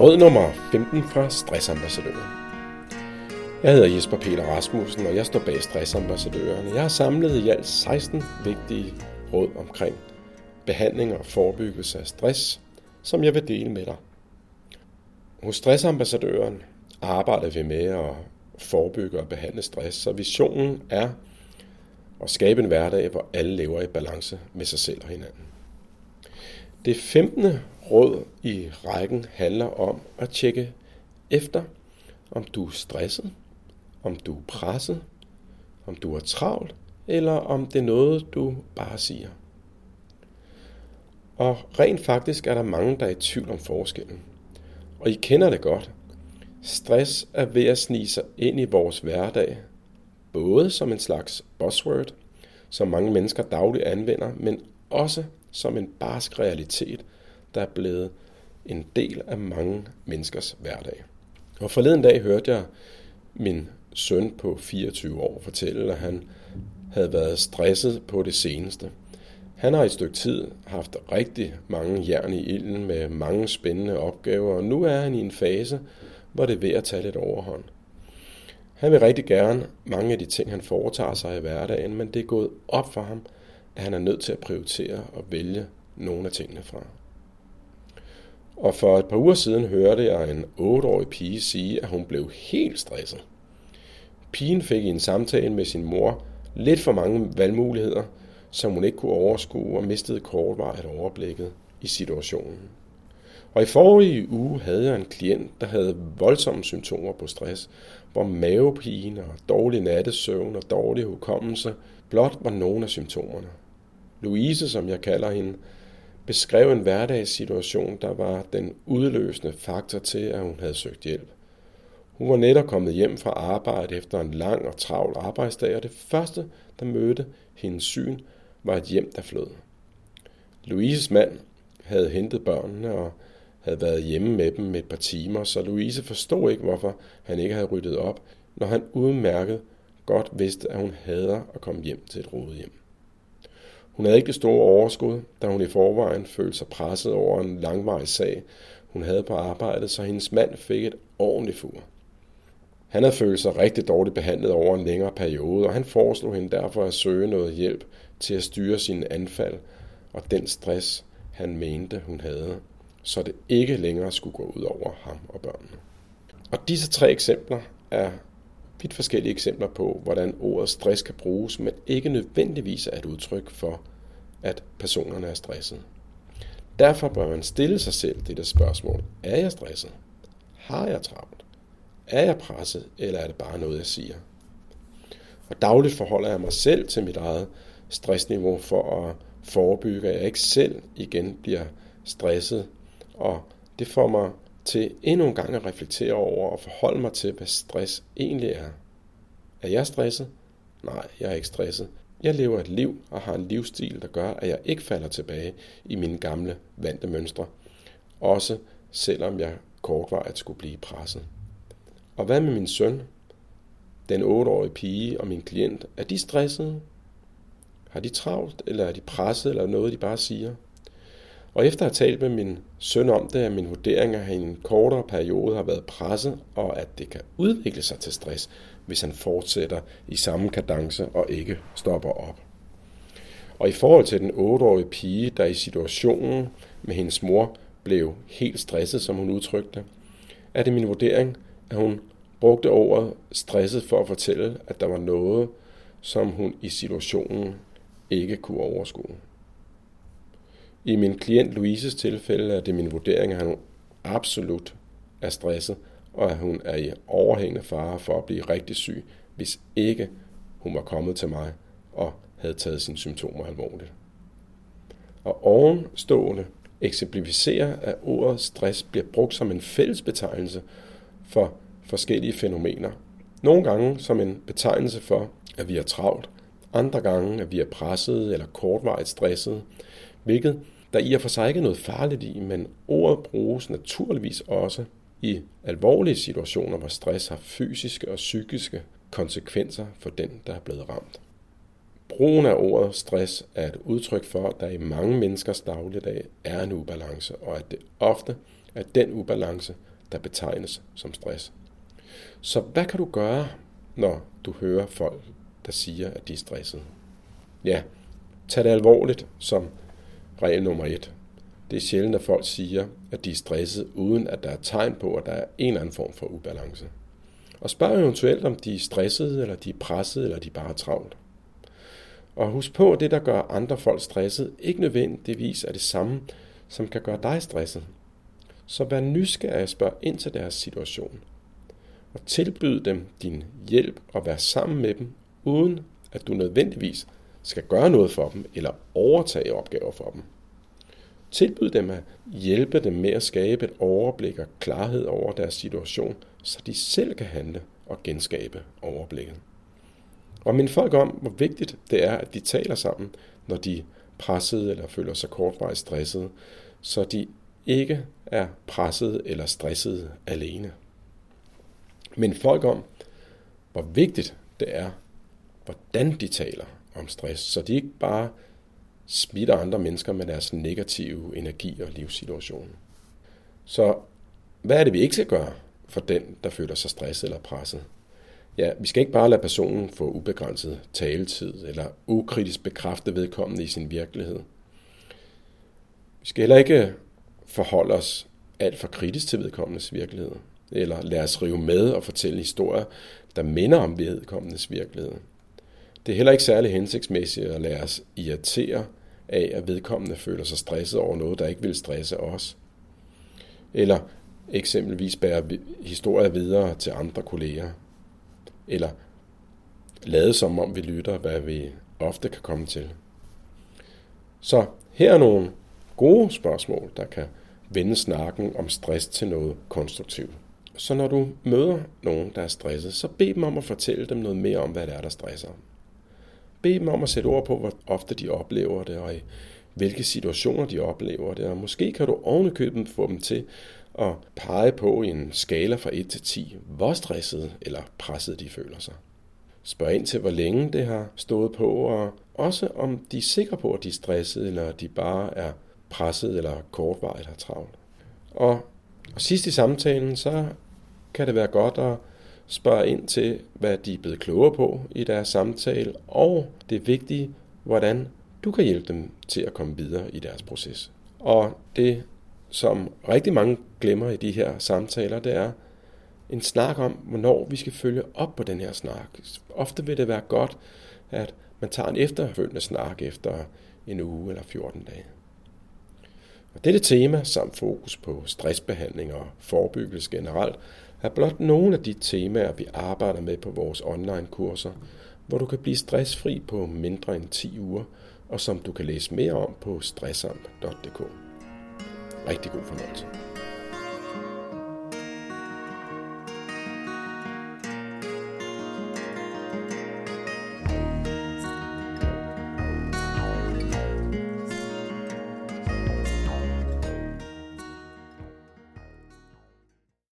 Råd nummer 15 fra Stressambassadøren. Jeg hedder Jesper Peter Rasmussen, og jeg står bag Stressambassadørerne. Jeg har samlet i alt 16 vigtige råd omkring behandling og forebyggelse af stress, som jeg vil dele med dig. Hos Stressambassadøren arbejder vi med at forebygge og behandle stress, så visionen er at skabe en hverdag, hvor alle lever i balance med sig selv og hinanden. Det 15 råd i rækken handler om at tjekke efter, om du er stresset, om du er presset, om du er travlt, eller om det er noget, du bare siger. Og rent faktisk er der mange, der er i tvivl om forskellen. Og I kender det godt. Stress er ved at snige sig ind i vores hverdag, både som en slags buzzword, som mange mennesker dagligt anvender, men også som en barsk realitet, der er blevet en del af mange menneskers hverdag. Og forleden dag hørte jeg min søn på 24 år fortælle, at han havde været stresset på det seneste. Han har i et stykke tid haft rigtig mange jern i ilden med mange spændende opgaver, og nu er han i en fase, hvor det er ved at tage lidt overhånd. Han vil rigtig gerne mange af de ting, han foretager sig i hverdagen, men det er gået op for ham, at han er nødt til at prioritere og vælge nogle af tingene fra. Og for et par uger siden hørte jeg en 8-årig pige sige, at hun blev helt stresset. Pigen fik i en samtale med sin mor lidt for mange valgmuligheder, som hun ikke kunne overskue og mistede kortvarigt overblikket i situationen. Og i forrige uge havde jeg en klient, der havde voldsomme symptomer på stress, hvor mavepine og dårlig nattesøvn og dårlig hukommelse blot var nogle af symptomerne. Louise, som jeg kalder hende, beskrev en hverdagssituation, der var den udløsende faktor til, at hun havde søgt hjælp. Hun var netop kommet hjem fra arbejde efter en lang og travl arbejdsdag, og det første, der mødte hendes syn, var et hjem, der flød. Louises mand havde hentet børnene og havde været hjemme med dem et par timer, så Louise forstod ikke, hvorfor han ikke havde ryddet op, når han udmærket godt vidste, at hun hader at komme hjem til et rodet hjem. Hun havde ikke det store overskud, da hun i forvejen følte sig presset over en langvarig sag, hun havde på arbejdet, så hendes mand fik et ordentligt fur. Han havde følt sig rigtig dårligt behandlet over en længere periode, og han foreslog hende derfor at søge noget hjælp til at styre sine anfald og den stress, han mente, hun havde, så det ikke længere skulle gå ud over ham og børnene. Og disse tre eksempler er vidt forskellige eksempler på, hvordan ordet stress kan bruges, men ikke nødvendigvis er et udtryk for, at personerne er stresset. Derfor bør man stille sig selv dette spørgsmål. Er jeg stresset? Har jeg travlt? Er jeg presset, eller er det bare noget, jeg siger? Og dagligt forholder jeg mig selv til mit eget stressniveau for at forebygge, at jeg ikke selv igen bliver stresset. Og det får mig til endnu en gang at reflektere over og forholde mig til, hvad stress egentlig er. Er jeg stresset? Nej, jeg er ikke stresset. Jeg lever et liv og har en livsstil, der gør, at jeg ikke falder tilbage i mine gamle vante mønstre. Også selvom jeg kortvarigt skulle blive presset. Og hvad med min søn? Den 8-årige pige og min klient, er de stressede? Har de travlt, eller er de presset, eller noget, de bare siger? Og efter at have talt med min søn om det, er min vurdering, at i en kortere periode har været presset, og at det kan udvikle sig til stress, hvis han fortsætter i samme kadence og ikke stopper op. Og i forhold til den 8-årige pige, der i situationen med hendes mor blev helt stresset, som hun udtrykte, er det min vurdering, at hun brugte ordet stresset for at fortælle, at der var noget, som hun i situationen ikke kunne overskue. I min klient Louises tilfælde er det min vurdering, at han absolut er stresset, og at hun er i overhængende fare for at blive rigtig syg, hvis ikke hun var kommet til mig og havde taget sine symptomer alvorligt. Og ovenstående eksemplificerer, at ordet stress bliver brugt som en fælles betegnelse for forskellige fænomener. Nogle gange som en betegnelse for, at vi er travlt, andre gange, at vi er presset eller kortvarigt stresset, hvilket der i og for sig ikke er noget farligt i, men ordet bruges naturligvis også i alvorlige situationer, hvor stress har fysiske og psykiske konsekvenser for den, der er blevet ramt. Brugen af ordet stress er et udtryk for, at der i mange menneskers dagligdag er en ubalance, og at det ofte er den ubalance, der betegnes som stress. Så hvad kan du gøre, når du hører folk, der siger, at de er stressede? Ja, tag det alvorligt som regel nummer et. Det er sjældent, at folk siger, at de er stresset, uden at der er tegn på, at der er en eller anden form for ubalance. Og spørg eventuelt, om de er stressede, eller de er presset, eller de bare er travlt. Og husk på, at det, der gør andre folk stresset, ikke nødvendigvis er det samme, som kan gøre dig stresset. Så vær nysgerrig og spørg ind til deres situation. Og tilbyd dem din hjælp og vær sammen med dem, uden at du nødvendigvis skal gøre noget for dem eller overtage opgaver for dem. Tilbyd dem at hjælpe dem med at skabe et overblik og klarhed over deres situation, så de selv kan handle og genskabe overblikket. Og minde folk om, hvor vigtigt det er, at de taler sammen, når de er pressede eller føler sig kortvarigt stressede, så de ikke er pressede eller stressede alene. Men folk om, hvor vigtigt det er, hvordan de taler om stress, så de ikke bare smitter andre mennesker med deres negative energi og livssituation. Så hvad er det, vi ikke skal gøre for den, der føler sig stresset eller presset? Ja, vi skal ikke bare lade personen få ubegrænset taletid eller ukritisk bekræfte vedkommende i sin virkelighed. Vi skal heller ikke forholde os alt for kritisk til vedkommendes virkelighed, eller lade os rive med og fortælle historier, der minder om vedkommendes virkelighed. Det er heller ikke særlig hensigtsmæssigt at lade os irritere af, at vedkommende føler sig stresset over noget, der ikke vil stresse os. Eller eksempelvis bære historier videre til andre kolleger. Eller lade som om vi lytter, hvad vi ofte kan komme til. Så her er nogle gode spørgsmål, der kan vende snakken om stress til noget konstruktivt. Så når du møder nogen, der er stresset, så bed dem om at fortælle dem noget mere om, hvad det er, der stresser bede dem om at sætte ord på, hvor ofte de oplever det, og i hvilke situationer de oplever det. Og måske kan du ovenikøbet få dem til at pege på i en skala fra 1 til 10, hvor stresset eller presset de føler sig. Spørg ind til, hvor længe det har stået på, og også om de er sikre på, at de er stressede, eller de bare er presset eller kortvarigt har travlt. Og, og sidst i samtalen, så kan det være godt at spørger ind til, hvad de er blevet klogere på i deres samtale, og det vigtige, hvordan du kan hjælpe dem til at komme videre i deres proces. Og det, som rigtig mange glemmer i de her samtaler, det er en snak om, hvornår vi skal følge op på den her snak. Ofte vil det være godt, at man tager en efterfølgende snak efter en uge eller 14 dage. Og dette tema samt fokus på stressbehandling og forebyggelse generelt er blot nogle af de temaer, vi arbejder med på vores online-kurser, hvor du kan blive stressfri på mindre end 10 uger, og som du kan læse mere om på stressamp.dk. Rigtig god fornøjelse.